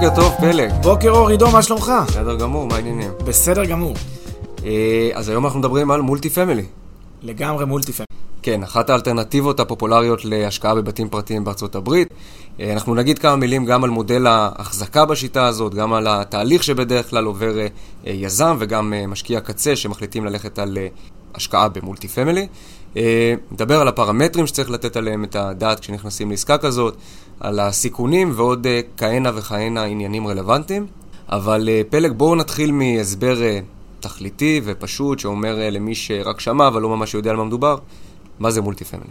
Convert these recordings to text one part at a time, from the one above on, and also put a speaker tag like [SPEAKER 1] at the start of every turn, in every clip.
[SPEAKER 1] בוקר טוב, פלג.
[SPEAKER 2] בוקר אור, עידו, מה שלומך?
[SPEAKER 1] בסדר גמור, מה העניינים?
[SPEAKER 2] בסדר גמור.
[SPEAKER 1] אה, אז היום אנחנו מדברים על multi family.
[SPEAKER 2] לגמרי multi fam.
[SPEAKER 1] כן, אחת האלטרנטיבות הפופולריות להשקעה בבתים פרטיים בארצות הברית. אה, אנחנו נגיד כמה מילים גם על מודל ההחזקה בשיטה הזאת, גם על התהליך שבדרך כלל עובר אה, יזם וגם משקיע קצה שמחליטים ללכת על השקעה במולטי פמילי. אה, נדבר על הפרמטרים שצריך לתת עליהם את הדעת כשנכנסים לעסקה כזאת, על הסיכונים ועוד אה, כהנה וכהנה עניינים רלוונטיים. אבל אה, פלג, בואו נתחיל מהסבר אה, תכליתי ופשוט שאומר אה, למי שרק שמע אבל לא ממש יודע על מה מדובר, מה זה multi family.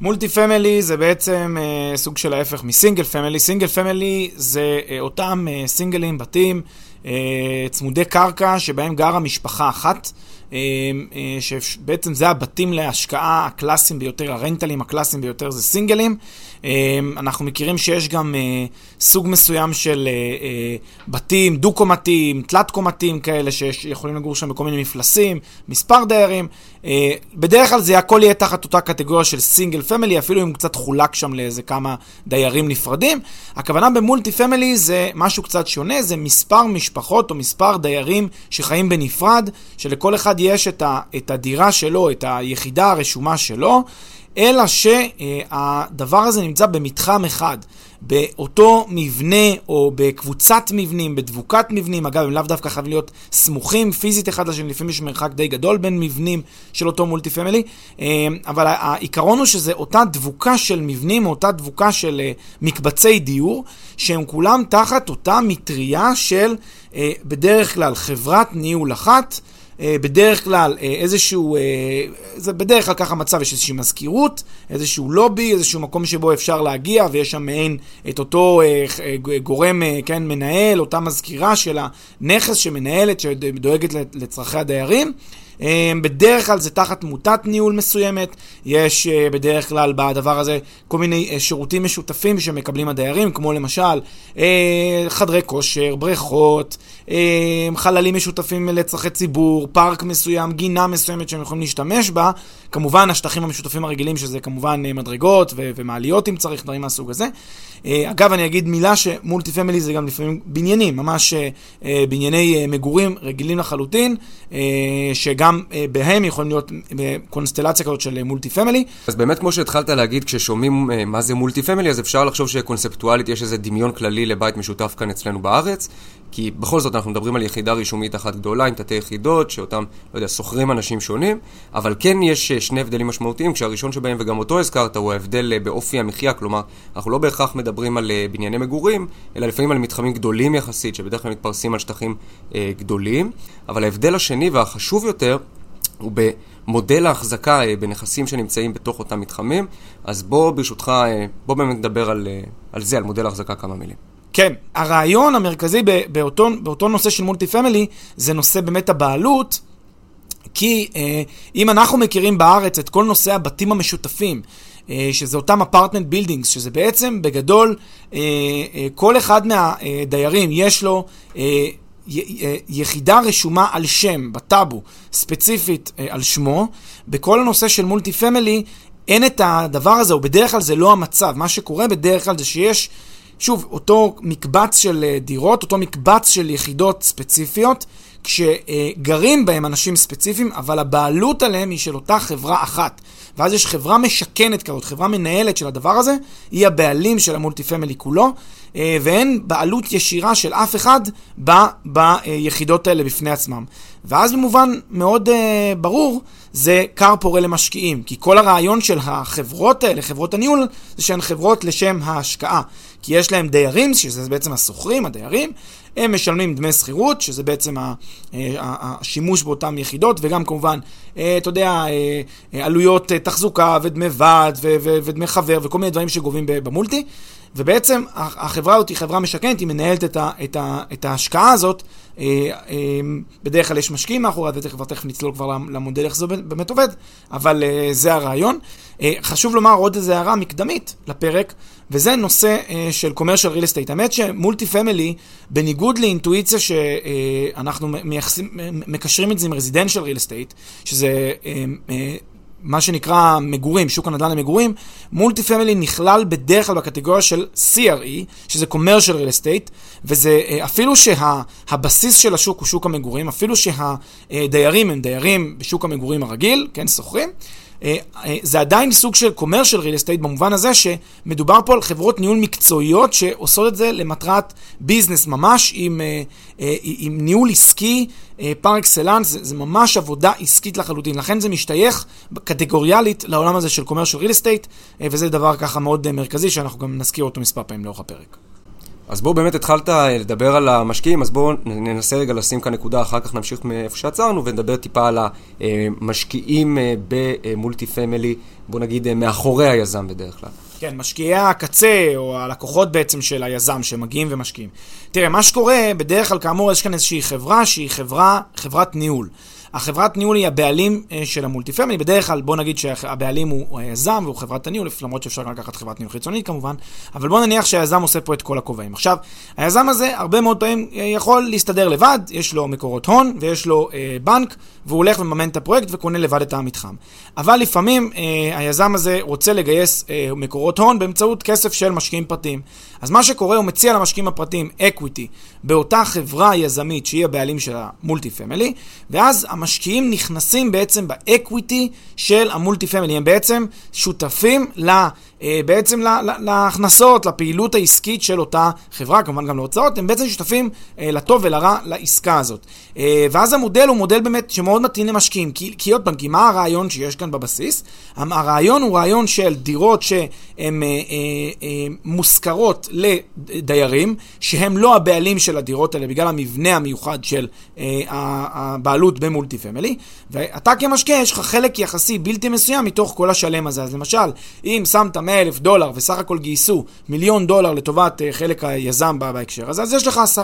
[SPEAKER 2] multi family זה בעצם אה, סוג של ההפך מ single family. single family זה אה, אותם אה, סינגלים, בתים, אה, צמודי קרקע שבהם גרה משפחה אחת. אה, אה, שבעצם זה הבתים להשקעה הקלאסיים ביותר, הרנטלים הקלאסיים ביותר זה סינגלים. אה, אנחנו מכירים שיש גם אה, סוג מסוים של אה, אה, בתים דו-קומתיים, תלת-קומתיים כאלה, שיכולים לגור שם בכל מיני מפלסים, מספר דיירים. בדרך כלל זה הכל יהיה תחת אותה קטגוריה של single family, אפילו אם קצת חולק שם לאיזה כמה דיירים נפרדים. הכוונה ב multi family זה משהו קצת שונה, זה מספר משפחות או מספר דיירים שחיים בנפרד, שלכל אחד יש את, את הדירה שלו, את היחידה הרשומה שלו, אלא שהדבר הזה נמצא במתחם אחד. באותו מבנה או בקבוצת מבנים, בדבוקת מבנים, אגב, הם לאו דווקא חייבים להיות סמוכים פיזית אחד לשני, לפעמים יש מרחק די גדול בין מבנים של אותו מולטי פמילי, אבל העיקרון הוא שזה אותה דבוקה של מבנים, או אותה דבוקה של אה, מקבצי דיור, שהם כולם תחת אותה מטריה של אה, בדרך כלל חברת ניהול אחת, בדרך כלל אה, איזשהו, אה, זה בדרך כלל ככה מצב, יש איזושהי מזכירות, איזשהו לובי, איזשהו מקום שבו אפשר להגיע, ויש שם מעין את אותו גורם, כן, מנהל, אותה מזכירה של הנכס שמנהלת, שדואגת לצרכי הדיירים. בדרך כלל זה תחת מוטת ניהול מסוימת, יש בדרך כלל בדבר הזה כל מיני שירותים משותפים שמקבלים הדיירים, כמו למשל חדרי כושר, בריכות, חללים משותפים לצרכי ציבור, פארק מסוים, גינה מסוימת שהם יכולים להשתמש בה, כמובן השטחים המשותפים הרגילים שזה כמובן מדרגות ו- ומעליות אם צריך, דברים מהסוג הזה. אגב, אני אגיד מילה ש multi family זה גם לפעמים בניינים, ממש בנייני מגורים רגילים לחלוטין, שגם בהם יכולים להיות קונסטלציה כזאת של multi family.
[SPEAKER 1] אז באמת כמו שהתחלת להגיד, כששומעים מה זה multi family, אז אפשר לחשוב שקונספטואלית יש איזה דמיון כללי לבית משותף כאן אצלנו בארץ, כי בכל זאת אנחנו מדברים על יחידה רישומית אחת גדולה עם תתי יחידות, שאותם, לא יודע, שוכרים אנשים שונים, אבל כן יש שני הבדלים משמעותיים, כשהראשון שבהם, וגם אותו הזכרת, הוא ההבדל באופי המחיה, כלומר, אנחנו לא בהכרח מדברים על בנייני מגורים, אלא לפעמים על מתחמים גדולים יחסית, שבדרך כלל מתפרסים על שטחים אה, גדולים, אבל ההבדל השני והחשוב יותר, הוא במודל ההחזקה בנכסים שנמצאים בתוך אותם מתחמים, אז בוא ברשותך, בוא באמת נדבר על, על זה, על מודל ההחזקה כמה מילים.
[SPEAKER 2] כן, הרעיון המרכזי באותו, באותו נושא של multi family זה נושא באמת הבעלות, כי אה, אם אנחנו מכירים בארץ את כל נושא הבתים המשותפים, אה, שזה אותם apartment buildings, שזה בעצם בגדול אה, אה, כל אחד מהדיירים יש לו אה, י, יחידה רשומה על שם, בטאבו, ספציפית אה, על שמו. בכל הנושא של multi family אין את הדבר הזה, או בדרך כלל זה לא המצב. מה שקורה בדרך כלל זה שיש... שוב, אותו מקבץ של דירות, אותו מקבץ של יחידות ספציפיות, כשגרים בהם אנשים ספציפיים, אבל הבעלות עליהם היא של אותה חברה אחת. ואז יש חברה משכנת כזאת, חברה מנהלת של הדבר הזה, היא הבעלים של המולטי פמילי כולו, ואין בעלות ישירה של אף אחד ב, ביחידות האלה בפני עצמם. ואז במובן מאוד uh, ברור, זה כר פורה למשקיעים. כי כל הרעיון של החברות האלה, חברות הניהול, זה שהן חברות לשם ההשקעה. כי יש להם דיירים, שזה בעצם השוכרים, הדיירים, הם משלמים דמי שכירות, שזה בעצם אה, השימוש באותן יחידות, וגם כמובן, אה, אתה יודע, אה, עלויות תחזוקה ודמי ועד ודמי חבר וכל מיני דברים שגובים במולטי. ובעצם החברה הזאת היא חברה משכנת, היא מנהלת את, ה, את, ה, את ההשקעה הזאת. בדרך כלל יש משקיעים מאחוריה, ותכף תכף נצלול כבר למודל איך זה באמת עובד, אבל זה הרעיון. חשוב לומר עוד איזו הערה מקדמית לפרק, וזה נושא של commercial real estate. האמת ש multi family, בניגוד לאינטואיציה שאנחנו מייחסים, מקשרים את זה עם residential real estate, שזה אה, אה, מה שנקרא מגורים, שוק הנדל"ן למגורים, multi family נכלל בדרך כלל בקטגוריה של CRE, שזה commercial real estate, וזה אה, אפילו שהבסיס שה, של השוק הוא שוק המגורים, אפילו שהדיירים הם דיירים בשוק המגורים הרגיל, כן, שוכרים, אה, אה, זה עדיין סוג של commercial real estate במובן הזה שמדובר פה על חברות ניהול מקצועיות שעושות את זה למטרת ביזנס ממש עם, אה, עם ניהול עסקי פר אקסלנס, זה, זה ממש עבודה עסקית לחלוטין. לכן זה משתייך קטגוריאלית לעולם הזה של commercial real estate, וזה דבר ככה מאוד מרכזי שאנחנו גם נזכיר אותו מספר פעמים לאורך הפרק.
[SPEAKER 1] אז בואו באמת התחלת לדבר על המשקיעים, אז בואו ננסה רגע לשים כאן נקודה, אחר כך נמשיך מאיפה שעצרנו ונדבר טיפה על המשקיעים אה, ב multi family, בואו נגיד אה, מאחורי היזם בדרך כלל.
[SPEAKER 2] כן, משקיעי הקצה, או הלקוחות בעצם של היזם שמגיעים ומשקיעים. תראה, מה שקורה, בדרך כלל כאמור יש כאן איזושהי חברה שהיא חברה, חברת ניהול. החברת ניהול היא הבעלים אה, של ה multi family, בדרך כלל בוא נגיד שהבעלים הוא היזם והוא חברת הניהול, למרות שאפשר לקחת חברת ניהול חיצונית כמובן, אבל בוא נניח שהיזם עושה פה את כל הכובעים. עכשיו, היזם הזה הרבה מאוד פעמים אה, יכול להסתדר לבד, יש לו מקורות הון ויש לו אה, בנק, והוא הולך ומממן את הפרויקט וקונה לבד את המתחם. אבל לפעמים אה, היזם הזה רוצה לגייס אה, מקורות הון באמצעות כסף של משקיעים פרטיים. אז מה שקורה, הוא מציע למשקיעים הפרטיים equity באותה חברה יזמית שהיא הבעלים של ה multi family, ואז המשקיעים נכנסים בעצם ב equity של ה multi family, הם בעצם שותפים ל... אה, בעצם להכנסות, לפעילות העסקית של אותה חברה, כמובן גם להוצאות, הם בעצם שותפים אה, לטוב ולרע לעסקה הזאת. אה, ואז המודל הוא מודל באמת שמאוד מתאים למשקיעים, כי, עוד פעם, כי מה הרעיון שיש כאן בבסיס? הרעיון הוא רעיון של דירות שהן מושכרות לדיירים, שהם לא הבעלים של הדירות האלה בגלל המבנה המיוחד של הבעלות במולטי פמילי, ואתה כמשקיע יש לך חלק יחסי בלתי מסוים מתוך כל השלם הזה. אז למשל, אם שמת 100 אלף דולר וסך הכל גייסו מיליון דולר לטובת uh, חלק היזם בהקשר הזה, אז יש לך 10%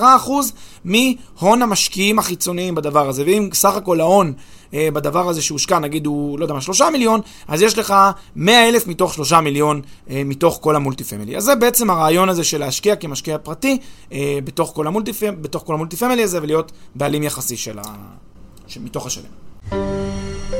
[SPEAKER 2] מהון המשקיעים החיצוניים בדבר הזה. ואם סך הכל ההון אה, בדבר הזה שהושקע, נגיד הוא, לא יודע מה, 3 מיליון, אז יש לך 100 אלף מתוך 3 מיליון אה, מתוך כל ה multi family. אז זה בעצם הרעיון הזה של להשקיע כמשקיע פרטי בתוך כל ה multi, בתוך כל ה multi family הזה ולהיות בעלים יחסי של ה... מתוך השלם.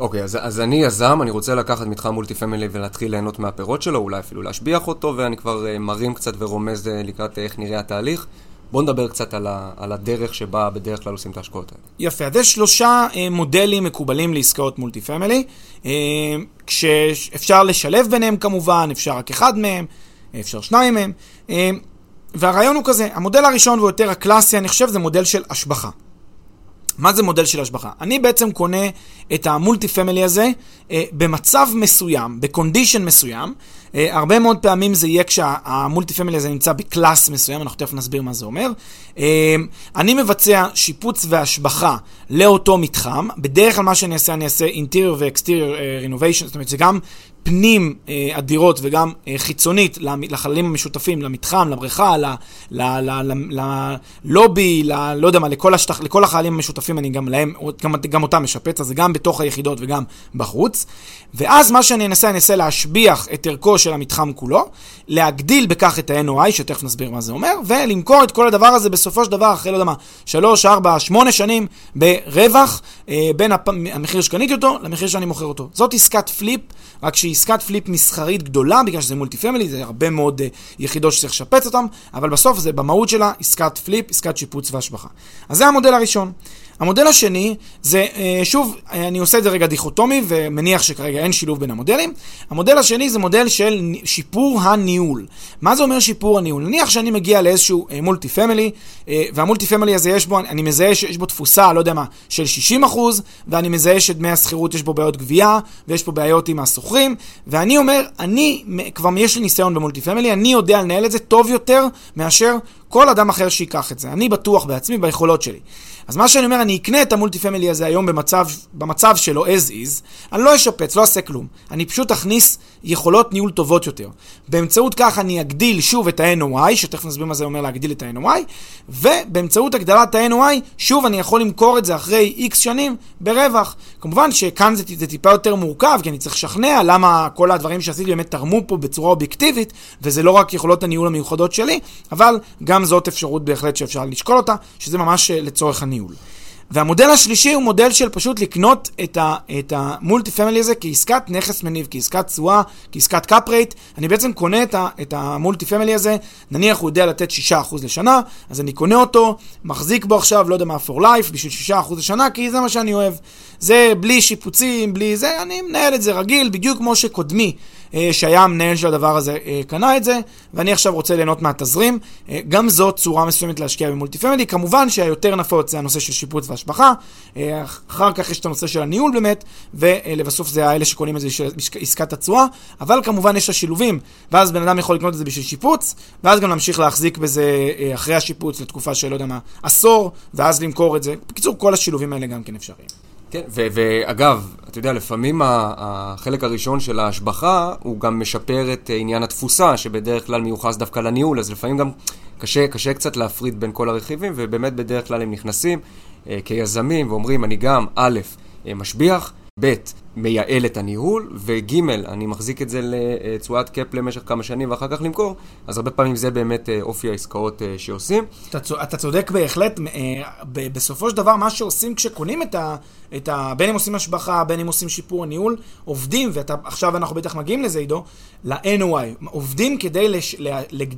[SPEAKER 1] אוקיי, okay, אז, אז אני יזם, אני רוצה לקחת מתחם multi family ולהתחיל ליהנות מהפירות שלו, אולי אפילו להשביח אותו, ואני כבר אה, מרים קצת ורומז אה, לקראת אה, איך נראה התהליך. בואו נדבר קצת על, ה, על הדרך שבה בדרך כלל עושים את ההשקעות האלה.
[SPEAKER 2] יפה, אז יש שלושה אה, מודלים מקובלים לעסקאות multi family, אה, כשאפשר לשלב ביניהם כמובן, אפשר רק אחד מהם, אפשר שניים מהם, אה, והרעיון הוא כזה, המודל הראשון והוא יותר הקלאסי, אני חושב, זה מודל של השבחה. מה זה מודל של השבחה? אני בעצם קונה את ה multi family הזה אה, במצב מסוים, ב condition מסוים. אה, הרבה מאוד פעמים זה יהיה כשה multi family הזה נמצא ב class מסוים, אנחנו תכף נסביר מה זה אומר. אה, אני מבצע שיפוץ והשבחה לאותו מתחם. בדרך כלל מה שאני אעשה, אני אעשה interior ו-exterior renovation, זאת אומרת זה גם פנים אה, הדירות וגם אה, חיצונית לחללים המשותפים, למתחם, לבריכה, ללובי, לא יודע מה, לכל, השטח, לכל החללים המשותפים, אני גם להם, גם, גם אותם משפץ, אז זה גם בתוך היחידות וגם בחוץ. ואז מה שאני אנסה, אני אנסה להשביח את ערכו של המתחם כולו, להגדיל בכך את ה-NOI, שתכף נסביר מה זה אומר, ולמכור את כל הדבר הזה בסופו של דבר, אחרי לא יודע מה, 3, 4, 8 שנים ברווח, אה, בין המחיר שקניתי אותו למחיר שאני מוכר אותו. זאת עסקת flip, רק שהיא עסקת flip מסחרית גדולה, בגלל שזה multi family, זה הרבה מאוד אה, יחידות שצריך לשפץ אותן, אבל בסוף זה במהות שלה עסקת flip, עסקת שיפוץ והשבחה. אז זה המודל הראשון. המודל השני זה, אה, שוב, אני עושה את זה רגע דיכוטומי ומניח שכרגע אין שילוב בין המודלים. המודל השני זה מודל של שיפור הניהול. מה זה אומר שיפור הניהול? נניח שאני מגיע לאיזשהו multi family, וה multi family הזה יש בו, אני מזהה שיש בו תפוסה, לא יודע מה, של 60%, ואני מזהה שדמי השכירות יש בו בעיות גבייה, ויש פה בעיות עם השוכרים, ואני אומר, אני, כבר יש לי ניסיון ב multi family, אני יודע לנהל את זה טוב יותר מאשר כל אדם אחר שיקח את זה. אני בטוח בעצמי ביכולות שלי. אז מה שאני אומר, אני אקנה את המולטי פמילי הזה היום במצב, במצב שלו as is, אני לא אשפץ, לא אעשה כלום. אני פשוט אכניס יכולות ניהול טובות יותר. באמצעות כך אני אגדיל שוב את ה-NOI, שתכף נסביר מה זה אומר להגדיל את ה-NOI, ובאמצעות הגדלת ה-NOI, שוב אני יכול למכור את זה אחרי X שנים ברווח. כמובן שכאן זה, זה טיפה יותר מורכב, כי אני צריך לשכנע למה כל הדברים שעשיתי באמת תרמו פה בצורה אובייקטיבית, וזה לא רק יכולות הניהול המיוחדות שלי, אבל גם זאת אפשרות בהחלט שאפשר לשקול אותה, שזה ממש לצורך הניהול. והמודל השלישי הוא מודל של פשוט לקנות את ה multi family הזה כעסקת נכס מניב, כעסקת תשואה, כעסקת cap rate. אני בעצם קונה את ה multi family הזה, נניח הוא יודע לתת 6% לשנה, אז אני קונה אותו, מחזיק בו עכשיו, לא יודע מה, for life, בשביל 6% לשנה, כי זה מה שאני אוהב. זה בלי שיפוצים, בלי זה, אני מנהל את זה רגיל, בדיוק כמו שקודמי. אה, שהיה המנהל של הדבר הזה אה, קנה את זה, ואני עכשיו רוצה ליהנות מהתזרים. אה, גם זאת צורה מסוימת להשקיע במולטי פמילי. כמובן שהיותר נפוץ זה הנושא של שיפוץ והשבחה. אחר כך יש את הנושא של הניהול באמת, ולבסוף זה האלה שקונים את זה בשביל עסקת התשואה, אבל כמובן יש השילובים, ואז בן אדם יכול לקנות את זה בשביל שיפוץ, ואז גם להמשיך להחזיק בזה אחרי השיפוץ לתקופה של לא יודע מה, עשור, ואז למכור את זה. בקיצור, כל השילובים האלה גם כן אפשריים.
[SPEAKER 1] כן, ואגב, אתה יודע, לפעמים החלק הראשון של ההשבחה הוא גם משפר את עניין התפוסה, שבדרך כלל מיוחס דווקא לניהול, אז לפעמים גם קשה, קשה קצת להפריד בין כל הרכיבים, ובאמת בדרך כלל הם נכנסים אה, כיזמים ואומרים, אני גם, א', אה, משביח, ב', מייעל את הניהול, וג', אני מחזיק את זה לתשואת קאפ למשך כמה שנים ואחר כך למכור, אז הרבה פעמים זה באמת אה, אופי העסקאות אה, שעושים.
[SPEAKER 2] אתה, צודק בהחלט, אה, בסופו של דבר מה שעושים כשקונים את ה, את ה... בין אם עושים השבחה, בין אם עושים שיפור הניהול, עובדים, ועכשיו אנחנו בטח מגיעים לזה עידו, ל-NOI, עובדים כדי לש,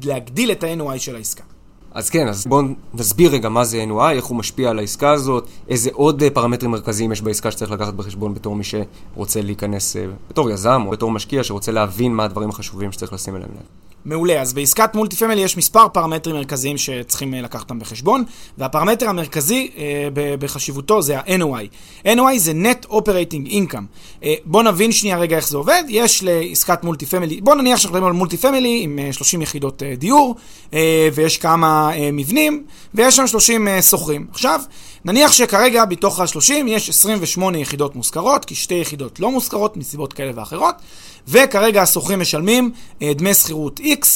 [SPEAKER 2] להגדיל את ה-NOI של העסקה.
[SPEAKER 1] אז כן, אז בואו נסביר רגע מה זה NOI, איך הוא משפיע על העסקה הזאת, איזה עוד אה, פרמטרים מרכזיים יש בעסקה שצריך לקחת בחשבון בתור מי שרוצה להיכנס, אה, בתור יזם או בתור משקיע שרוצה להבין מה הדברים החשובים שצריך לשים אליהם לב.
[SPEAKER 2] מעולה, אז בעסקת multi family יש מספר פרמטרים מרכזיים שצריכים אה, לקחת אותם בחשבון, והפרמטר המרכזי אה, בחשיבותו זה ה-NOI. NOI זה Net Operating Income. אה, בואו נבין שנייה רגע איך זה עובד. יש לעסקת multi family, בואו נניח שאנחנו מדברים על multi family עם אה, 30 יחידות אה, דיור, אה, ויש כמה אה, מבנים, ויש שם 30 אה, שוכרים. עכשיו, נניח שכרגע בתוך ה-30 יש 28 יחידות מושכרות, כי שתי יחידות לא מושכרות מסיבות כאלה ואחרות, וכרגע השוכרים משלמים אה, דמי שכירות X,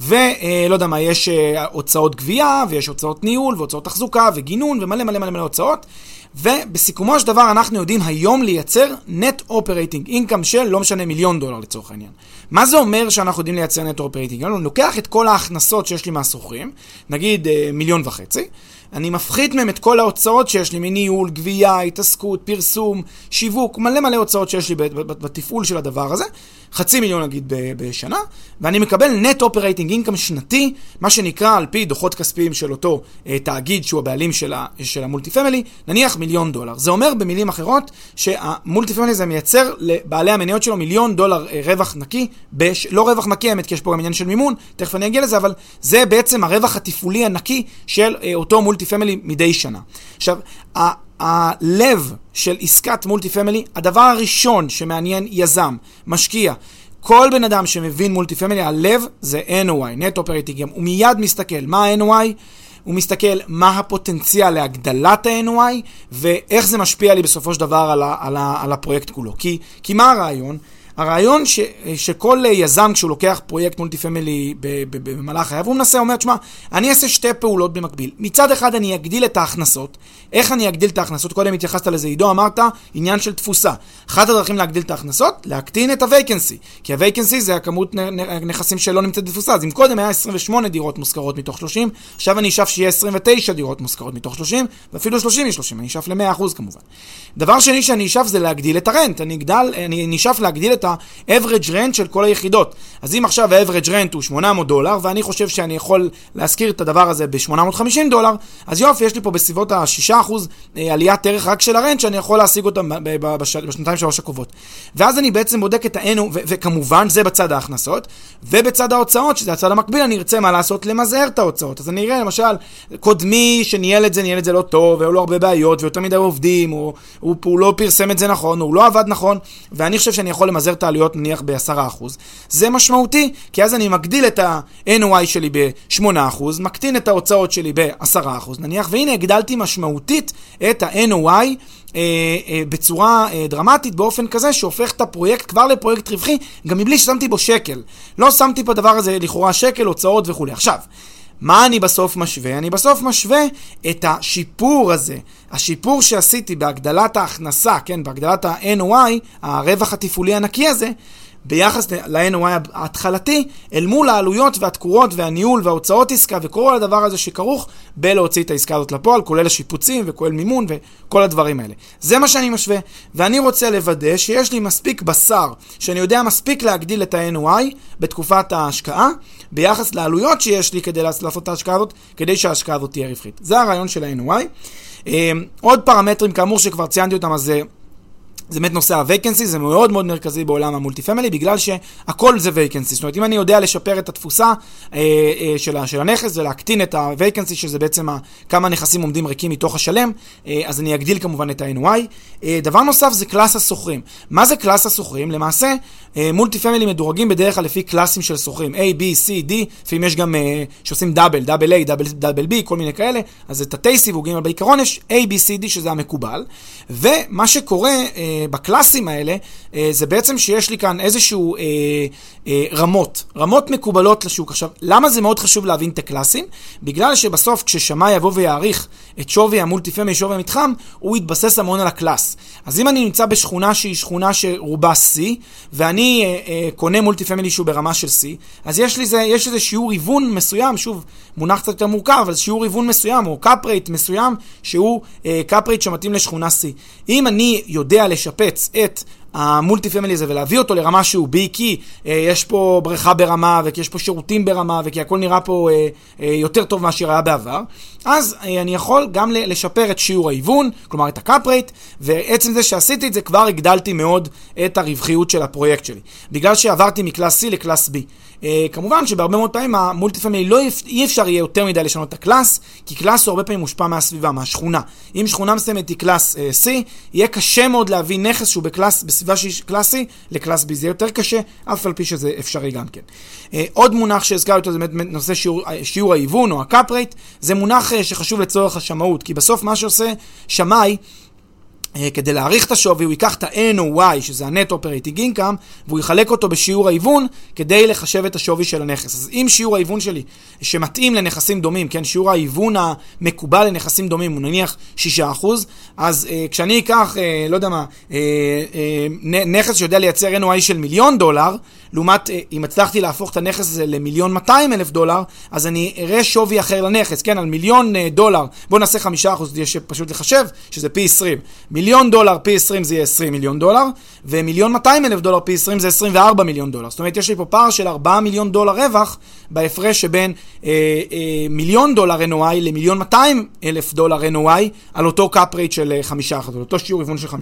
[SPEAKER 2] ולא אה, יודע מה, יש אה, הוצאות גבייה, ויש הוצאות ניהול, והוצאות תחזוקה, וגינון, ומלא מלא מלא מלא הוצאות. ובסיכומו של דבר אנחנו יודעים היום לייצר Net Operating Income של לא משנה מיליון דולר לצורך העניין. מה זה אומר שאנחנו יודעים לייצר Operating Income? אני לוקח את כל ההכנסות שיש לי מהשוכרים, נגיד מיליון וחצי, אני מפחית מהם את כל ההוצאות שיש לי מניהול, גבייה, התעסקות, פרסום, שיווק, מלא מלא הוצאות שיש לי בתפעול של הדבר הזה, חצי מיליון נגיד בשנה, ואני מקבל net operating income שנתי, מה שנקרא על פי דוחות כספיים של אותו אה, תאגיד שהוא הבעלים של, של ה multi family, נניח מיליון דולר. זה אומר במילים אחרות שה multi family זה מייצר לבעלי המניות שלו מיליון דולר אה, רווח נקי, בש, לא רווח נקי האמת כי יש פה גם עניין של מימון, תכף אני אגיע לזה, אבל זה בעצם הרווח התפעולי הנקי של אה, אותו multi family מדי שנה. עכשיו, הלב של עסקת multi family, הדבר הראשון שמעניין יזם, משקיע, כל בן אדם שמבין multi family, הלב זה NOI, Operating Income. הוא מיד מסתכל מה ה-NOI, הוא מסתכל מה הפוטנציאל להגדלת ה-NOI, ואיך זה משפיע לי בסופו של דבר על, ה- על, ה- על הפרויקט כולו. כי, כי מה הרעיון? הרעיון ש, שכל יזם, כשהוא לוקח פרויקט multi family במהלך חייו, הוא מנסה, הוא אומר, תשמע, אני אעשה שתי פעולות במקביל. מצד אחד אני אגדיל את ההכנסות. איך אני אגדיל את ההכנסות? קודם התייחסת לזה, עידו, אמרת, עניין של תפוסה. אחת הדרכים להגדיל את ההכנסות, להקטין את הווייקנסי. כי הווייקנסי זה הכמות נכסים שלא נמצאת בתפוסה. אז אם קודם היה 28 דירות מושכרות מתוך 30, עכשיו אני אשאף שיהיה 29 דירות מושכרות מתוך 30, ואפילו 30 מ-30, אני אשאף ל-100% כמובן. דבר שני שאני אשאף זה להגדיל את הרנט. אני אשאף להגדיל את ה-average rent של כל היחידות. אז אם עכשיו ה-average rent הוא 800 דולר, ואני חושב שאני יכול להשכיר את הדבר הזה ב-850 דולר, אז יופי, יש לי פה בסביבות ה-6% אה, עליית ערך רק של הרנט, שאני יכול להשיג אותם בשנתיים שלוש הקרובות. ואז אני בעצם בודק את ה-N, וכמובן זה בצד ההכנסות, ובצד ההוצאות, שזה הצד המקביל, אני ארצה מה לעשות, למזער את ההוצאות. אז אני אראה, למשל, קודמי שניהל את זה, ניהל את זה לא טוב, והיו לו הרבה בעיות, ויותר מדי עובדים, או הוא, הוא לא פרסם את זה נכון, הוא לא עבד נכון, ואני חושב שאני יכול למזער את העלויות נניח ב-10%. זה משמעותי, כי אז אני מגדיל את ה-NOI שלי ב-8%, מקטין את ההוצאות שלי ב-10%, נניח, והנה הגדלתי משמעותית את ה-NOI אה, אה, בצורה אה, דרמטית, באופן כזה שהופך את הפרויקט כבר לפרויקט רווחי, גם מבלי ששמתי בו שקל. לא שמתי בדבר הזה לכאורה שקל, הוצאות וכולי. עכשיו, מה אני בסוף משווה? אני בסוף משווה את השיפור הזה, השיפור שעשיתי בהגדלת ההכנסה, כן, בהגדלת ה-NOI, הרווח התפעולי הנקי הזה, ביחס ל-NOI ההתחלתי, אל מול העלויות והתקורות והניהול וההוצאות עסקה וכל הדבר הזה שכרוך בלהוציא את העסקה הזאת לפועל, כולל השיפוצים וכולל מימון וכל הדברים האלה. זה מה שאני משווה, ואני רוצה לוודא שיש לי מספיק בשר, שאני יודע מספיק להגדיל את ה-NOI בתקופת ההשקעה, ביחס לעלויות שיש לי כדי לעשות את ההשקעה הזאת, כדי שההשקעה הזאת תהיה רווחית. זה הרעיון של ה-NOI. אה, עוד פרמטרים, כאמור, שכבר ציינתי אותם, אז זה זה באמת נושא ה-vacancy, זה מאוד מאוד מרכזי בעולם ה multi family, בגלל שהכל זה vacancy. זאת אומרת, אם אני יודע לשפר את התפוסה אה, אה, של, של הנכס ולהקטין את ה-vacancy, שזה בעצם ה, כמה נכסים עומדים ריקים מתוך השלם, אה, אז אני אגדיל כמובן את ה-NOI. אה, דבר נוסף זה class השוכרים. מה זה class השוכרים? למעשה, אה, multi family מדורגים בדרך כלל לפי קלאסים של שוכרים, A, B, C, D, לפעמים יש גם אה, שעושים double, double A, double, double B, כל מיני כאלה, אז את התי סיווגים, אבל בעיקרון יש A, B, C, D, שזה המקובל. ומה שקורה, אה, בקלאסים האלה, אה, זה בעצם שיש לי כאן איזשהו אה, אה, רמות, רמות מקובלות לשוק. עכשיו, למה זה מאוד חשוב להבין את הקלאסים? בגלל שבסוף כששמאי יבוא ויעריך את שווי המולטיפמי, שווי המתחם, הוא יתבסס המון על הקלאס. אז אם אני נמצא בשכונה שהיא שכונה שרובה C, ואני אה, אה, קונה מולטיפמילי שהוא ברמה של C, אז יש לי זה, יש איזה שיעור היוון מסוים, שוב, מונח קצת יותר מורכב, אבל שיעור היוון מסוים, או cap rate מסוים, שהוא אה, cap rate שמתאים לשכונה C. אם אני יודע לשפץ את ה multi family הזה ולהביא אותו לרמה שהוא B כי אה, יש פה בריכה ברמה וכי יש פה שירותים ברמה וכי הכל נראה פה אה, אה, יותר טוב מאשר היה בעבר, אז אה, אני יכול גם לשפר את שיעור ההיוון, כלומר את ה cap rate, ועצם זה שעשיתי את זה כבר הגדלתי מאוד את הרווחיות של הפרויקט שלי, בגלל שעברתי מ class C ל class B. אה, כמובן שבהרבה מאוד פעמים ה multi family לא אי אפשר יהיה יותר מדי לשנות את ה class, כי class הוא הרבה פעמים מושפע מהסביבה, מהשכונה. אם שכונה מסוימת היא class אה, C, יהיה קשה מאוד להביא נכס שהוא ב class, בסביבה שהיא class C ל class B, זה יהיה יותר קשה, אף על פי שזה אפשרי גם כן. אה, עוד מונח שהזכרתי אותו זה באמת נושא שיעור, שיעור ההיוון או ה cap rate, זה מונח שחשוב לצורך השמאות, כי בסוף מה שעושה שמאי כדי להעריך את השווי, הוא ייקח את ה-N או Y, שזה ה-Net Operating Income, והוא יחלק אותו בשיעור ההיוון כדי לחשב את השווי של הנכס. אז אם שיעור ההיוון שלי, שמתאים לנכסים דומים, כן, שיעור ההיוון המקובל לנכסים דומים הוא נניח 6%, אז אה, כשאני אקח, אה, לא יודע מה, אה, אה, נכס שיודע לייצר NOI של מיליון דולר, לעומת אה, אם הצלחתי להפוך את הנכס הזה למיליון 200 אלף דולר, אז אני אראה שווי אחר לנכס, כן, על מיליון אה, דולר, בואו נעשה 5%, זה יהיה פשוט לחשב, שזה פי 20. מיליון דולר פי 20 זה יהיה 20 מיליון דולר, ומיליון 200 אלף דולר פי 20 זה 24 מיליון דולר. זאת אומרת, יש לי פה פער של 4 מיליון דולר רווח בהפרש שבין אה, אה, מיליון דולר NOI למיליון 200 אלף דולר NOI על אותו cap rate של 5%, אה, על אותו שיעור היוון של 5%.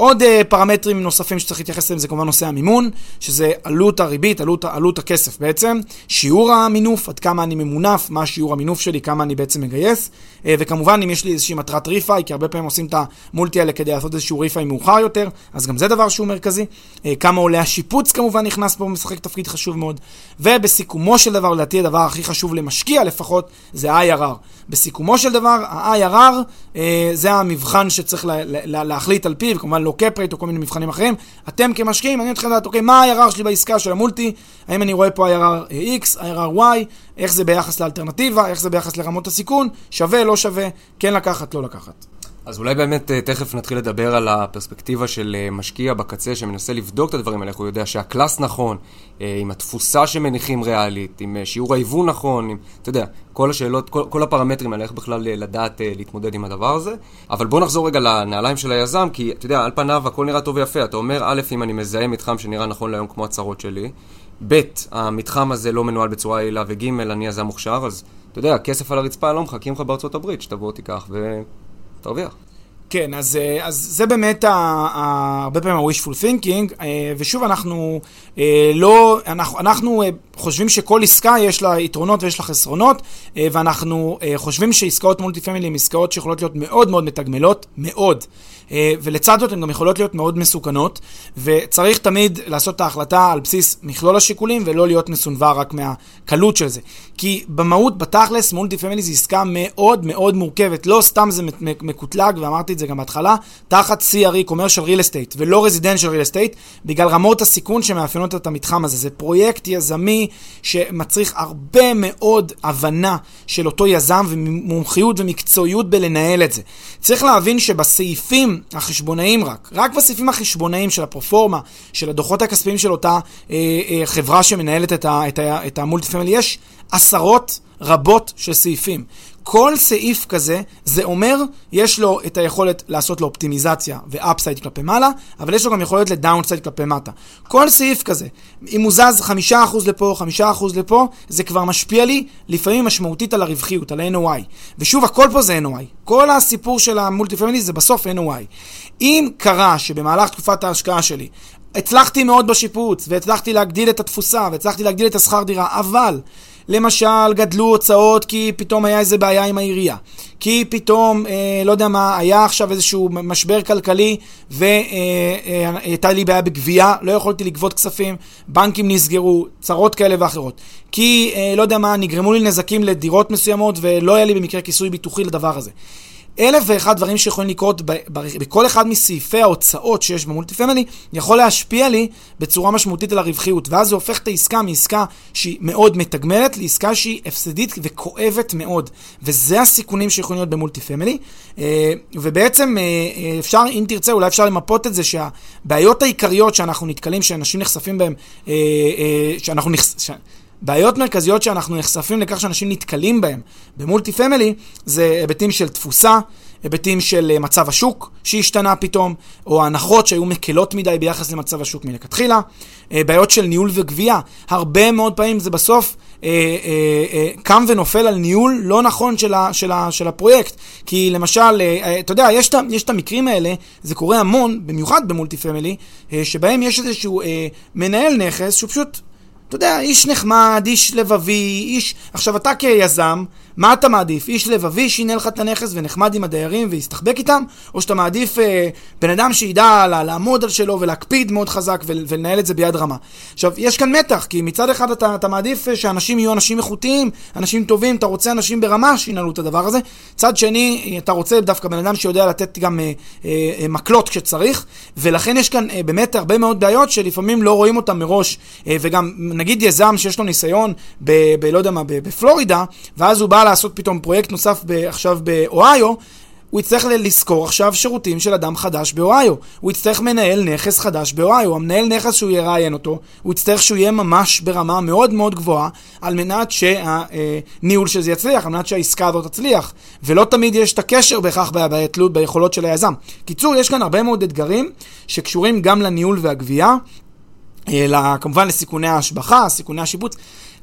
[SPEAKER 2] עוד אה, פרמטרים נוספים שצריך להתייחס אליהם זה כמובן נושא המימון, שזה עלות הריבית, עלות, עלות הכסף בעצם, שיעור המינוף, עד כמה אני ממונף, מה שיעור המינוף שלי, כמה אני בעצם מגייס, וכמובן אם יש לי איזושהי מטרת ריפאי, כי הרבה פעמים עושים את המולטי האלה כדי לעשות איזשהו ריפאי מאוחר יותר, אז גם זה דבר שהוא מרכזי. Uh, כמה עולה השיפוץ כמובן נכנס פה ומשחק תפקיד חשוב מאוד, ובסיכומו של דבר, לדעתי הדבר הכי חשוב למשקיע לפחות, זה ה-IRR. בסיכומו של דבר, ה-IRR uh, זה המבחן שצריך לה, לה, להחליט על פיו, כמובן לא רייט או כל מיני מבחנים אחרים. אתם כמשקיעים, מעניין אתכם לדעת, אוקיי, מה ה-IRR שלי בעסקה של המולטי? האם אני רואה פה IRR X, IRR Y, איך זה ביחס לאלטרנטיבה, איך זה ביחס לרמות הסיכון, שווה, לא שווה, כן לקחת, לא לקחת.
[SPEAKER 1] אז אולי באמת אה, תכף נתחיל לדבר על הפרספקטיבה של אה, משקיע בקצה שמנסה לבדוק את הדברים האלה, איך הוא יודע שהקלאס נכון, אה, עם התפוסה שמניחים ריאלית, עם שיעור ההיוון נכון, עם, אתה יודע, כל השאלות, כל, כל הפרמטרים האלה, איך בכלל לדעת להתמודד עם הדבר הזה. אבל בוא נחזור רגע לנעליים של היזם, כי אתה יודע, על פניו הכל נראה טוב ויפה. אתה אומר, א', אם אני מזהה מתחם שנראה נכון להיום כמו הצרות שלי, ב', המתחם הזה לא מנוהל בצורה יעילה, וג', אני יזם מוכשר, אז אתה יודע, כסף על הרצפה לא מחכים לך בארצות הברית, שתבוא תיקח ותרוויח.
[SPEAKER 2] כן, אז, אה, אז זה באמת ה, ה, הרבה פעמים ה-wishful thinking, אה, ושוב, אנחנו אה, לא, אנחנו, אנחנו חושבים שכל עסקה יש לה יתרונות ויש לה חסרונות, ואנחנו חושבים שעסקאות multi family הן עסקאות שיכולות להיות מאוד מאוד מתגמלות, מאוד. ולצד זאת הן גם יכולות להיות מאוד מסוכנות, וצריך תמיד לעשות את ההחלטה על בסיס מכלול השיקולים, ולא להיות מסונבר רק מהקלות של זה. כי במהות, בתכלס, multi family זו עסקה מאוד מאוד מורכבת. לא סתם זה מקוטלג, ואמרתי את זה גם בהתחלה, תחת CRE, commercial real estate, ולא residential real estate, בגלל רמות הסיכון שמאפיינות את המתחם הזה. זה פרויקט יזמי שמצריך הרבה מאוד הבנה של אותו יזם, ומומחיות ומקצועיות בלנהל את זה. צריך להבין שבסעיפים החשבונאיים רק, רק בסעיפים החשבונאיים של הפרופורמה, של הדוחות הכספיים של אותה אה, אה, חברה שמנהלת את, ה, את, ה, את ה multi family, יש עשרות רבות של סעיפים. כל סעיף כזה, זה אומר, יש לו את היכולת לעשות לו אופטימיזציה ו upside כלפי מעלה, אבל יש לו גם יכולת ל downside כלפי מטה. כל סעיף כזה, אם הוא זז 5% לפה, 5% לפה, זה כבר משפיע לי לפעמים משמעותית על הרווחיות, על ה-NOI. ושוב, הכל פה זה NOI. כל הסיפור של המולטי פמילי זה בסוף NOI. אם קרה שבמהלך תקופת ההשקעה שלי הצלחתי מאוד בשיפוץ, והצלחתי להגדיל את התפוסה, והצלחתי להגדיל את השכר דירה, אבל למשל, גדלו הוצאות כי פתאום היה איזה בעיה עם העירייה. כי פתאום, אה, לא יודע מה, היה עכשיו איזשהו משבר כלכלי והייתה אה, אה, לי בעיה בגבייה, לא יכולתי לגבות כספים, בנקים נסגרו, צרות כאלה ואחרות. כי, אה, לא יודע מה, נגרמו לי נזקים לדירות מסוימות ולא היה לי במקרה כיסוי ביטוחי לדבר הזה. אלף ואחד דברים שיכולים לקרות בכל אחד מסעיפי ההוצאות שיש ב multi family, יכול להשפיע לי בצורה משמעותית על הרווחיות. ואז זה הופך את העסקה מעסקה שהיא מאוד מתגמלת לעסקה שהיא הפסדית וכואבת מאוד. וזה הסיכונים שיכולים להיות ב multi family. אה, ובעצם אה, אה, אפשר, אם תרצה, אולי אפשר למפות את זה שהבעיות העיקריות שאנחנו נתקלים, שאנשים נחשפים בהן, שאנחנו נחשפים... בעיות מרכזיות שאנחנו נחשפים לכך שאנשים נתקלים בהם במולטי פמילי זה היבטים של תפוסה, היבטים של אה, מצב השוק שהשתנה פתאום, או הנחות שהיו מקלות מדי ביחס למצב השוק מלכתחילה, אה, בעיות של ניהול וגבייה. הרבה מאוד פעמים זה בסוף אה, אה, אה, קם ונופל על ניהול לא נכון של, ה, של, ה, של הפרויקט. כי למשל, אה, אה אתה יודע, יש, יש את המקרים האלה, זה קורה המון, במיוחד במולטי פמילי, אה, שבהם יש איזשהו אה, מנהל נכס שהוא פשוט... אתה יודע, איש נחמד, איש לבבי, איש... עכשיו, אתה כיזם, מה אתה מעדיף? איש לבבי שינהל לך את הנכס ונחמד עם הדיירים ויסתחבק איתם? או שאתה מעדיף אה, בן אדם שידע לעמוד על שלו ולהקפיד מאוד חזק ול, ולנהל את זה ביד רמה? עכשיו, יש כאן מתח, כי מצד אחד אתה, אתה מעדיף אה, שאנשים יהיו אנשים איכותיים, אנשים טובים, אתה רוצה אנשים ברמה שינהלו את הדבר הזה. צד שני, אתה רוצה דווקא בן אדם שיודע לתת גם אה, אה, אה, מקלות כשצריך, ולכן יש כאן אה, באמת הרבה מאוד בעיות שלפעמים לא רואים אותן מראש, אה, וגם נגיד יזם שיש לו ניסיון ב... ב לא יודע מה, בפלורידה, ואז הוא בא לעשות פתאום פרויקט נוסף ב, עכשיו באוהיו, הוא יצטרך לשכור עכשיו שירותים של אדם חדש באוהיו. הוא יצטרך מנהל נכס חדש באוהיו. המנהל נכס שהוא יראיין אותו, הוא יצטרך שהוא יהיה ממש ברמה מאוד מאוד גבוהה, על מנת שהניהול של זה יצליח, על מנת שהעסקה הזאת תצליח. ולא תמיד יש את הקשר בהכרח בתלות ביכולות של היזם. קיצור, יש כאן הרבה מאוד אתגרים שקשורים גם לניהול והגבייה. אלא כמובן לסיכוני ההשבחה, סיכוני השיפוץ.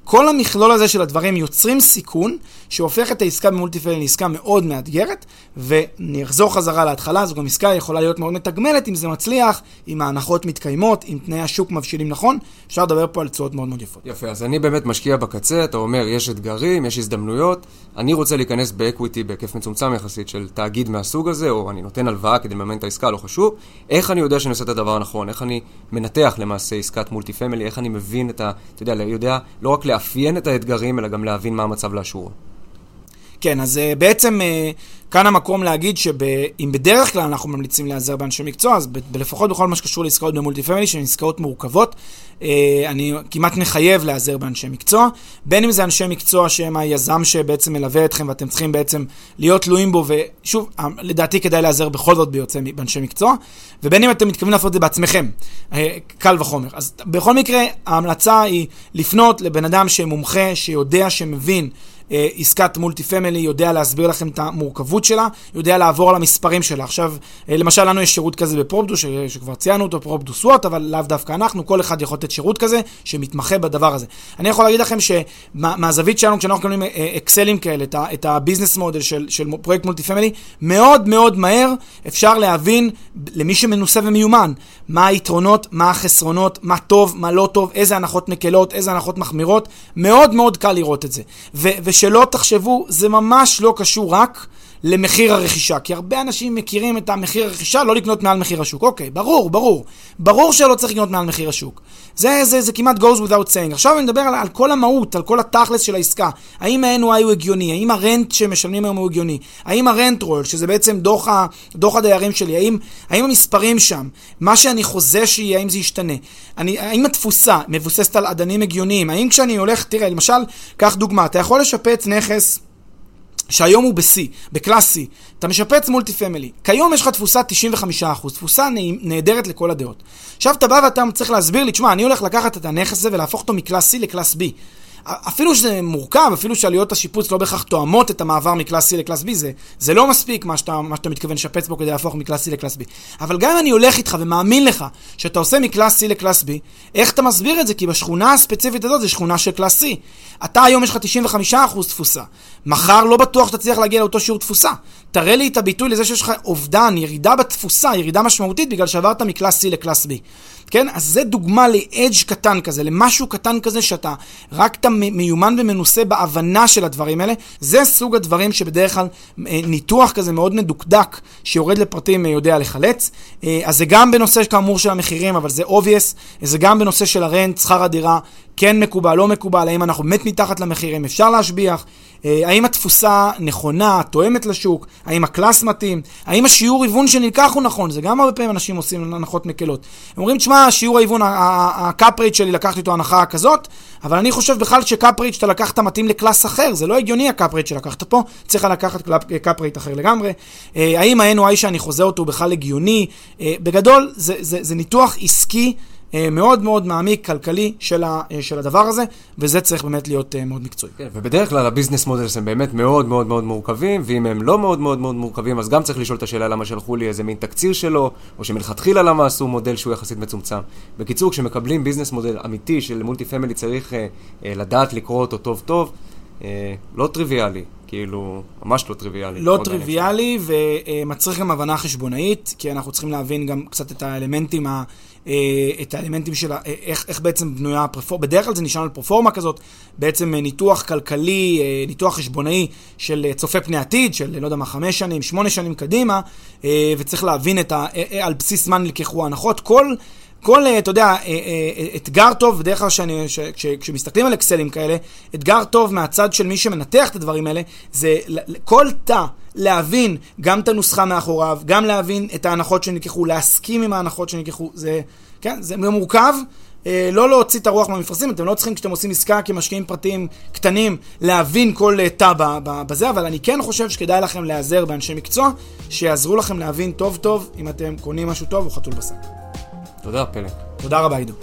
[SPEAKER 2] כל המכלול הזה של הדברים יוצרים סיכון שהופך את העסקה במולטיפלין לעסקה מאוד מאתגרת, ואני אחזור חזרה להתחלה, זו גם עסקה יכולה להיות מאוד מתגמלת אם זה מצליח, אם ההנחות מתקיימות, אם תנאי השוק מבשילים נכון, אפשר לדבר פה על תשואות מאוד מאוד יפות.
[SPEAKER 1] יפה, אז אני באמת משקיע בקצה, אתה אומר, יש אתגרים, יש הזדמנויות, אני רוצה להיכנס באקוויטי בהיקף מצומצם יחסית של תאגיד מהסוג הזה, או אני נותן הלוואה כדי לממן את העסקה, לא חשוב, איך אני יודע שאני עושה את הדבר הנכון, איך אני מנתח למעשה עסקת מולטי איך אני מבין את ה... אתה יודע, יודע לא רק לאפיין את האתגרים, אלא גם להבין מה המצב לאשורו.
[SPEAKER 2] כן, אז uh, בעצם uh, כאן המקום להגיד שאם בדרך כלל אנחנו ממליצים להיעזר באנשי מקצוע, אז לפחות בכל מה שקשור לעסקאות ב multi family, שהן עסקאות מורכבות, אה, אני כמעט מחייב להיעזר באנשי מקצוע, בין אם זה אנשי מקצוע שהם היזם שבעצם מלווה אתכם ואתם צריכים בעצם להיות תלויים בו, ושוב, לדעתי כדאי להיעזר בכל זאת ביוצא, באנשי מקצוע, ובין אם אתם מתכוונים לעשות את זה בעצמכם, קל וחומר. אז בכל מקרה, ההמלצה היא לפנות לבן אדם שמומחה, שיודע, שמבין. אה, עסקת multi family, יודע להסביר לכם את המורכבות שלה, יודע לעבור על המספרים שלה. עכשיו, אה, למשל, לנו יש שירות כזה בפרופדוס, שכבר ציינו אותו, פרופדוס וואט, אבל לאו דווקא אנחנו, כל אחד יכול לתת שירות כזה, שמתמחה בדבר הזה. אני יכול להגיד לכם שמהזווית שלנו, כשאנחנו קוראים אה, אקסלים כאלה, את ה business model של, של פרויקט multi-family, מאוד מאוד מהר אפשר להבין, למי שמנוסה ומיומן, מה היתרונות, מה החסרונות, מה טוב, מה לא טוב, איזה הנחות מקלות, איזה הנחות מחמירות. מאוד מאוד קל לראות את זה. ו- ושלא תחשבו, זה ממש לא קשור רק למחיר הרכישה. כי הרבה אנשים מכירים את המחיר הרכישה, לא לקנות מעל מחיר השוק. אוקיי, ברור, ברור. ברור שלא צריך לקנות מעל מחיר השוק. זה, זה, זה כמעט goes without saying. עכשיו אני מדבר על, על כל המהות, על כל התכלס של העסקה. האם ה-NY הוא הגיוני? האם הרנט שמשלמים היום הוא הגיוני? האם הרנט רול, שזה בעצם דוח, ה, דוח הדיירים שלי, האם, האם המספרים שם, מה שאני חוזה שיהיה, האם זה ישתנה? אני, האם התפוסה מבוססת על אדנים הגיוניים? האם כשאני הולך, תראה, למשל, קח דוגמה, אתה יכול לשפץ נכס... שהיום הוא ב-C, ב class C, אתה משפץ multi-family. כיום יש לך תפוסה 95%, תפוסה נהדרת לכל הדעות. עכשיו אתה בא ואתה צריך להסביר לי, תשמע, אני הולך לקחת את הנכס הזה ולהפוך אותו מ class C ל class B. אפילו שזה מורכב, אפילו שעלויות השיפוץ לא בהכרח תואמות את המעבר מ class C ל class B, זה, זה לא מספיק מה שאתה, מה שאתה מתכוון לשפץ בו כדי להפוך מ class C ל class B. אבל גם אם אני הולך איתך ומאמין לך שאתה עושה מ class C ל class B, איך אתה מסביר את זה? כי בשכונה הספציפית הזאת זה שכונה של class C. אתה היום יש לך 95% תפוסה. מחר לא בטוח שאתה תצליח להגיע לאותו שיעור תפוסה. תראה לי את הביטוי לזה שיש לך אובדן, ירידה בתפוסה, ירידה משמעותית בגלל שעברת מ class C ל class B. כן? אז זה דוגמה ל edge קטן כזה, למשהו קטן כזה שאתה רק אתה מיומן ומנוסה בהבנה של הדברים האלה. זה סוג הדברים שבדרך כלל אה, ניתוח כזה מאוד מדוקדק, שיורד לפרטים, אה, יודע לחלץ. אה, אז זה גם בנושא כאמור של המחירים, אבל זה obvious, זה גם בנושא של ה rent, שכר הדירה, כן מקובל, לא מקובל, האם אנחנו באמת מתחת למחירים, אפשר להשביח, האם התפוסה נכונה, תואמת לשוק, האם ה class מתאים, האם השיעור היוון שנלקח הוא נכון, זה גם הרבה פעמים אנשים עושים הנחות מקלות. הם אומרים, תשמע, שיעור ההיוון, ה cap rate שלי לקחתי איתו הנחה כזאת, אבל אני חושב בכלל ש cap rate שאתה לקחת מתאים ל class אחר, זה לא הגיוני ה cap rate שלקחת פה, צריך לקחת cap rate אחר לגמרי. האם ה-NOI שאני חוזה אותו הוא בכלל הגיוני? בגדול, זה, זה, זה ניתוח עסקי. אה, מאוד מאוד מעמיק, כלכלי, של, ה, אה, של הדבר הזה, וזה צריך באמת להיות אה, מאוד מקצועי.
[SPEAKER 1] כן, ובדרך כלל ה business models הם באמת מאוד מאוד מאוד מורכבים, ואם הם לא מאוד מאוד מאוד מורכבים, אז גם צריך לשאול את השאלה למה שלחו לי איזה מין תקציר שלו, או שמלכתחילה למה עשו מודל שהוא יחסית מצומצם. בקיצור, כשמקבלים business model אמיתי של multi-family, צריך אה, אה, לדעת לקרוא אותו טוב טוב. אה, לא טריוויאלי, כאילו, ממש לא טריוויאלי.
[SPEAKER 2] לא טריוויאלי, ומצריך גם הבנה חשבונאית, כי אנחנו צריכים להבין גם קצת את האלמנטים ה... אה, את האלמנטים של אה, איך, איך בעצם בנויה הפרפורמה, בדרך כלל זה נשען על פרפורמה כזאת, בעצם אה, ניתוח כלכלי, ניתוח חשבונאי של צופה פני עתיד, של לא יודע מה, חמש שנים, שמונה שנים קדימה, וצריך להבין ה, על בסיס מה נלקחו ההנחות. כל... כל, אתה יודע, אתגר טוב, בדרך כלל כשמסתכלים על אקסלים כאלה, אתגר טוב מהצד של מי שמנתח את הדברים האלה, זה כל תא להבין גם את הנוסחה מאחוריו, גם להבין את ההנחות שנלקחו, להסכים עם ההנחות שנלקחו, זה, כן, זה מורכב. אה, לא להוציא את הרוח מהמפרשים, אתם לא צריכים כשאתם עושים עסקה כמשקיעים פרטיים קטנים להבין כל אה, תא בזה, אבל אני כן חושב שכדאי לכם להיעזר באנשי מקצוע שיעזרו לכם להבין טוב טוב אם אתם קונים משהו טוב או חתול בשק.
[SPEAKER 1] תודה, פלג.
[SPEAKER 2] תודה רבה, עידו.